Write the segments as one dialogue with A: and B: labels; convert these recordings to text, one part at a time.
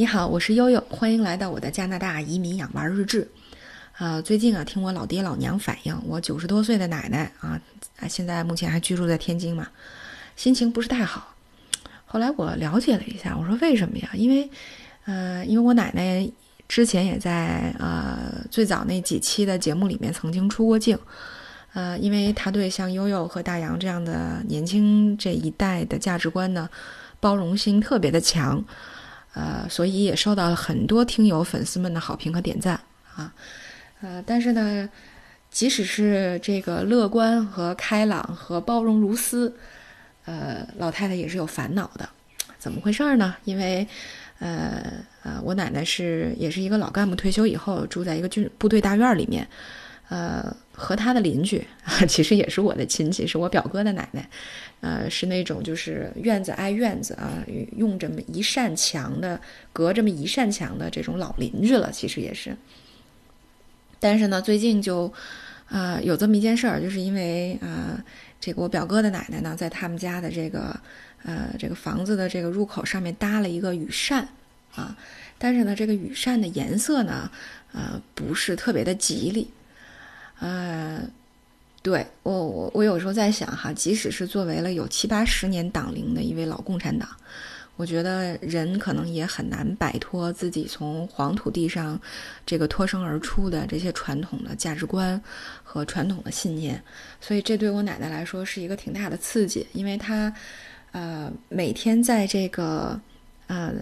A: 你好，我是悠悠，欢迎来到我的加拿大移民养娃日志。啊，最近啊，听我老爹老娘反映，我九十多岁的奶奶啊，啊，现在目前还居住在天津嘛，心情不是太好。后来我了解了一下，我说为什么呀？因为，呃，因为我奶奶之前也在呃最早那几期的节目里面曾经出过镜，呃，因为她对像悠悠和大洋这样的年轻这一代的价值观呢，包容心特别的强。呃，所以也受到了很多听友粉丝们的好评和点赞啊，呃，但是呢，即使是这个乐观和开朗和包容如斯，呃，老太太也是有烦恼的，怎么回事呢？因为，呃呃，我奶奶是也是一个老干部，退休以后住在一个军部队大院里面。呃，和他的邻居 其实也是我的亲戚，是我表哥的奶奶，呃，是那种就是院子挨院子啊，用这么一扇墙的，隔这么一扇墙的这种老邻居了，其实也是。但是呢，最近就，呃，有这么一件事儿，就是因为啊，这个我表哥的奶奶呢，在他们家的这个呃这个房子的这个入口上面搭了一个雨扇啊，但是呢，这个雨扇的颜色呢，呃，不是特别的吉利。呃，对我我我有时候在想哈，即使是作为了有七八十年党龄的一位老共产党，我觉得人可能也很难摆脱自己从黄土地上这个脱生而出的这些传统的价值观和传统的信念，所以这对我奶奶来说是一个挺大的刺激，因为她呃每天在这个呃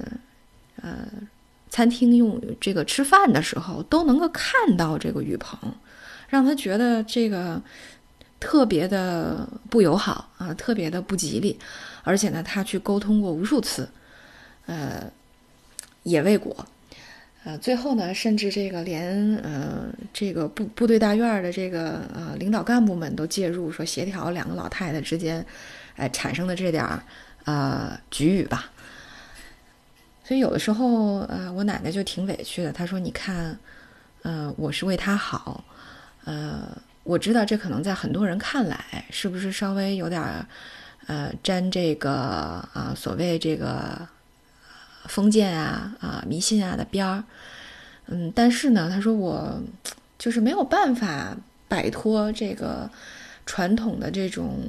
A: 呃餐厅用这个吃饭的时候都能够看到这个雨棚。让他觉得这个特别的不友好啊，特别的不吉利，而且呢，他去沟通过无数次，呃，也未果，呃，最后呢，甚至这个连呃这个部部队大院的这个呃领导干部们都介入，说协调两个老太太之间，哎产生的这点儿呃局语吧。所以有的时候，呃，我奶奶就挺委屈的，她说：“你看，呃，我是为她好。”呃，我知道这可能在很多人看来是不是稍微有点，呃，沾这个啊所谓这个封建啊啊迷信啊的边儿，嗯，但是呢，他说我就是没有办法摆脱这个传统的这种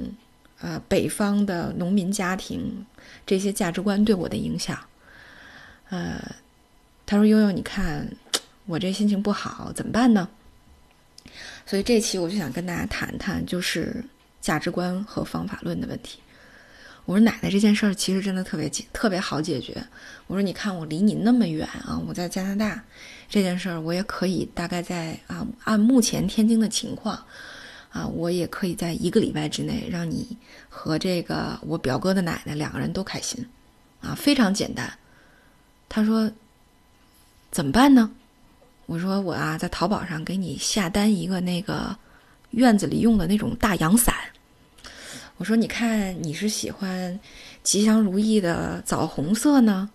A: 啊北方的农民家庭这些价值观对我的影响，呃，他说悠悠，你看我这心情不好，怎么办呢？所以这期我就想跟大家谈谈，就是价值观和方法论的问题。我说奶奶这件事儿其实真的特别解，特别好解决。我说你看我离你那么远啊，我在加拿大，这件事儿我也可以大概在啊按目前天津的情况啊，我也可以在一个礼拜之内让你和这个我表哥的奶奶两个人都开心啊，非常简单。他说怎么办呢？我说我啊，在淘宝上给你下单一个那个院子里用的那种大阳伞。我说，你看你是喜欢吉祥如意的枣红色呢，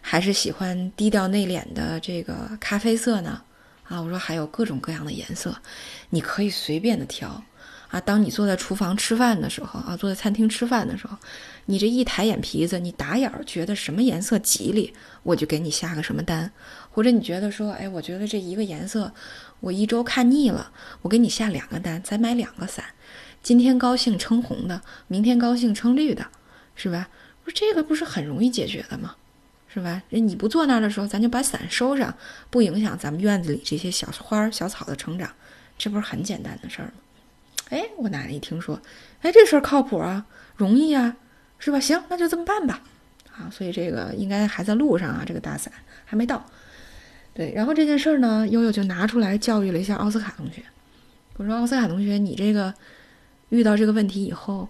A: 还是喜欢低调内敛的这个咖啡色呢？啊，我说还有各种各样的颜色，你可以随便的挑。啊，当你坐在厨房吃饭的时候，啊，坐在餐厅吃饭的时候，你这一抬眼皮子，你打眼儿觉得什么颜色吉利，我就给你下个什么单。或者你觉得说，哎，我觉得这一个颜色，我一周看腻了，我给你下两个单，再买两个伞。今天高兴称红的，明天高兴称绿的，是吧？不，这个不是很容易解决的吗？是吧？你不坐那儿的时候，咱就把伞收上，不影响咱们院子里这些小花小草的成长，这不是很简单的事儿吗？哎，我奶奶一听说，哎，这事儿靠谱啊，容易啊，是吧？行，那就这么办吧。啊，所以这个应该还在路上啊，这个大伞还没到。对，然后这件事儿呢，悠悠就拿出来教育了一下奥斯卡同学。我说：“奥斯卡同学，你这个遇到这个问题以后，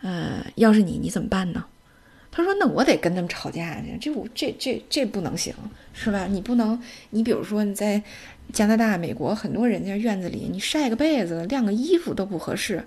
A: 呃，要是你，你怎么办呢？”他说：“那我得跟他们吵架去，这我这这这不能行，是吧？你不能，你比如说你在加拿大、美国，很多人家院子里，你晒个被子、晾个衣服都不合适，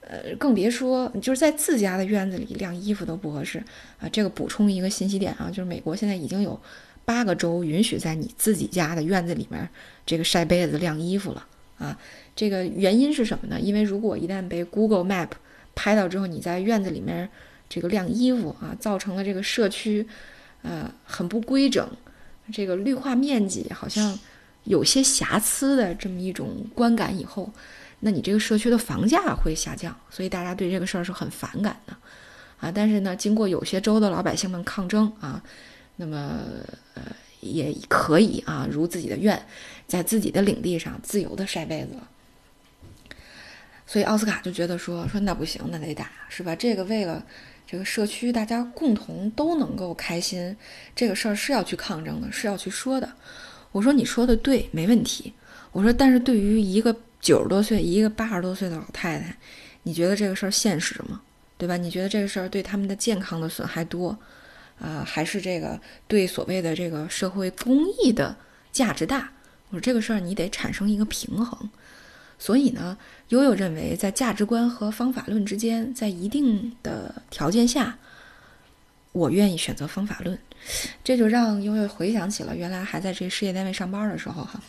A: 呃，更别说就是在自家的院子里晾衣服都不合适啊。这个补充一个信息点啊，就是美国现在已经有。”八个州允许在你自己家的院子里面这个晒被子、晾衣服了啊！这个原因是什么呢？因为如果一旦被 Google Map 拍到之后，你在院子里面这个晾衣服啊，造成了这个社区呃，很不规整，这个绿化面积好像有些瑕疵的这么一种观感以后，那你这个社区的房价会下降，所以大家对这个事儿是很反感的，啊，但是呢，经过有些州的老百姓们抗争啊，那么呃也可以啊，如自己的愿，在自己的领地上自由的晒被子。所以奥斯卡就觉得说说那不行，那得打是吧？这个为了这个社区大家共同都能够开心，这个事儿是要去抗争的，是要去说的。我说你说的对，没问题。我说但是对于一个九十多岁、一个八十多岁的老太太，你觉得这个事儿现实吗？对吧？你觉得这个事儿对他们的健康的损害多，啊，还是这个对所谓的这个社会公益的价值大？我说这个事儿你得产生一个平衡。所以呢，悠悠认为，在价值观和方法论之间，在一定的条件下，我愿意选择方法论。这就让悠悠回想起了原来还在这事业单位上班的时候，哈，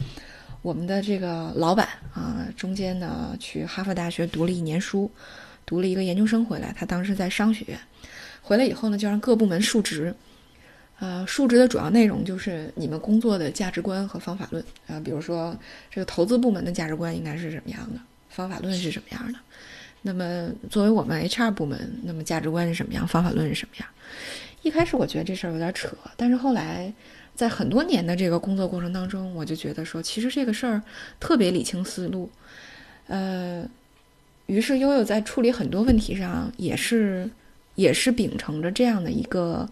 A: 我们的这个老板啊，中间呢去哈佛大学读了一年书，读了一个研究生回来，他当时在商学院，回来以后呢，就让各部门述职。呃，述职的主要内容就是你们工作的价值观和方法论啊，比如说这个投资部门的价值观应该是什么样的，方法论是什么样的。那么作为我们 HR 部门，那么价值观是什么样，方法论是什么样？一开始我觉得这事儿有点扯，但是后来在很多年的这个工作过程当中，我就觉得说，其实这个事儿特别理清思路。呃，于是悠悠在处理很多问题上，也是也是秉承着这样的一个。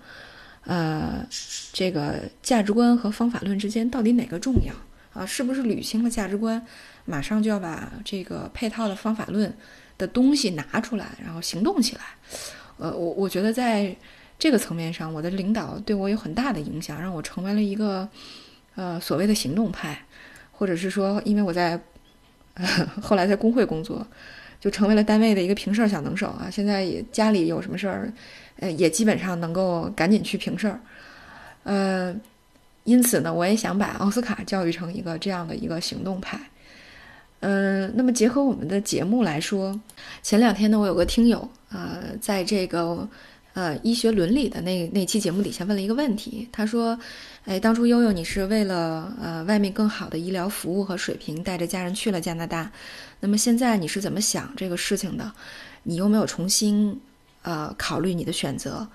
A: 呃，这个价值观和方法论之间到底哪个重要啊？是不是捋清了价值观，马上就要把这个配套的方法论的东西拿出来，然后行动起来？呃，我我觉得在这个层面上，我的领导对我有很大的影响，让我成为了一个呃所谓的行动派，或者是说，因为我在呃 后来在工会工作，就成为了单位的一个平事儿小能手啊。现在也家里有什么事儿。呃，也基本上能够赶紧去平事儿，呃，因此呢，我也想把奥斯卡教育成一个这样的一个行动派。嗯，那么结合我们的节目来说，前两天呢，我有个听友，呃，在这个呃医学伦理的那那期节目底下问了一个问题，他说：“哎，当初悠悠你是为了呃外面更好的医疗服务和水平，带着家人去了加拿大，那么现在你是怎么想这个事情的？你有没有重新？”呃，考虑你的选择，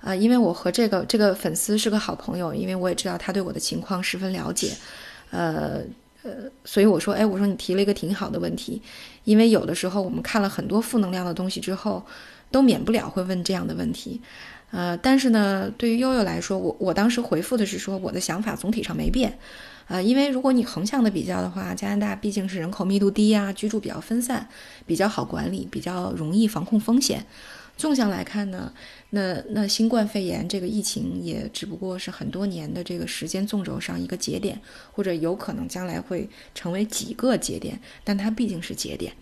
A: 呃，因为我和这个这个粉丝是个好朋友，因为我也知道他对我的情况十分了解，呃呃，所以我说，哎，我说你提了一个挺好的问题，因为有的时候我们看了很多负能量的东西之后，都免不了会问这样的问题，呃，但是呢，对于悠悠来说，我我当时回复的是说，我的想法总体上没变，呃，因为如果你横向的比较的话，加拿大毕竟是人口密度低呀，居住比较分散，比较好管理，比较容易防控风险。纵向来看呢，那那新冠肺炎这个疫情也只不过是很多年的这个时间纵轴上一个节点，或者有可能将来会成为几个节点，但它毕竟是节点。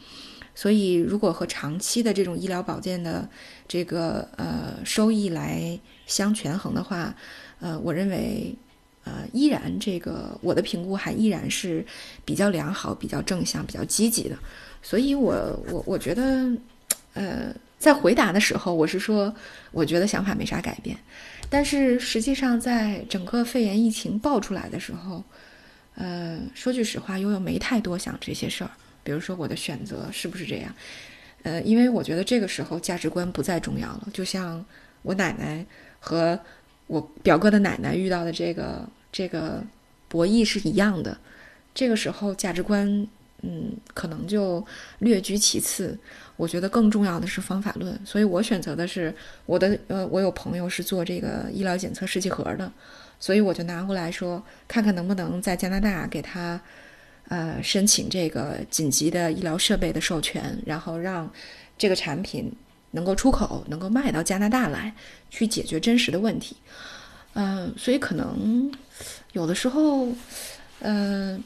A: 所以，如果和长期的这种医疗保健的这个呃收益来相权衡的话，呃，我认为呃依然这个我的评估还依然是比较良好、比较正向、比较积极的。所以我我我觉得呃。在回答的时候，我是说，我觉得想法没啥改变，但是实际上，在整个肺炎疫情爆出来的时候，呃，说句实话，悠悠没太多想这些事儿。比如说，我的选择是不是这样？呃，因为我觉得这个时候价值观不再重要了。就像我奶奶和我表哥的奶奶遇到的这个这个博弈是一样的。这个时候价值观，嗯，可能就略居其次。我觉得更重要的是方法论，所以我选择的是我的呃，我有朋友是做这个医疗检测试剂盒的，所以我就拿过来说，看看能不能在加拿大给他呃申请这个紧急的医疗设备的授权，然后让这个产品能够出口，能够卖到加拿大来，去解决真实的问题。嗯，所以可能有的时候，嗯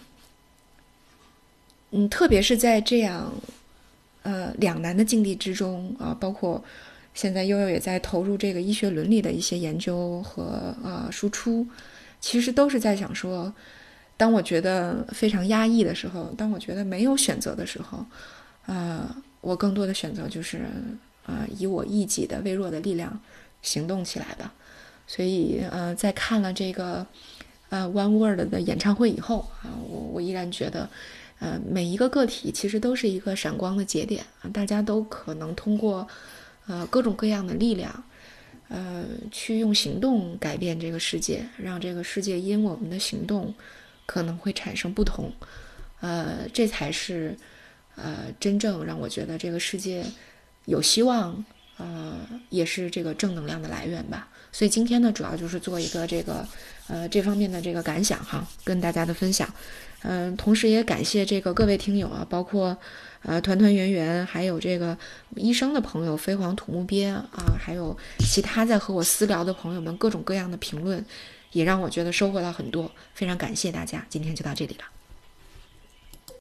A: 嗯，特别是在这样。呃，两难的境地之中啊，包括现在悠悠也在投入这个医学伦理的一些研究和啊输出，其实都是在想说，当我觉得非常压抑的时候，当我觉得没有选择的时候，啊，我更多的选择就是啊，以我一己的微弱的力量行动起来吧。所以呃，在看了这个呃 One Word 的演唱会以后啊，我我依然觉得，呃，每一个个体其实都是一个闪光的节点啊，大家都可能通过呃各种各样的力量，呃，去用行动改变这个世界，让这个世界因我们的行动可能会产生不同，呃，这才是呃真正让我觉得这个世界有希望。呃，也是这个正能量的来源吧。所以今天呢，主要就是做一个这个，呃，这方面的这个感想哈，跟大家的分享。嗯，同时也感谢这个各位听友啊，包括呃团团圆圆，还有这个医生的朋友飞黄土木鳖啊，还有其他在和我私聊的朋友们各种各样的评论，也让我觉得收获到很多，非常感谢大家。今天就到这里了。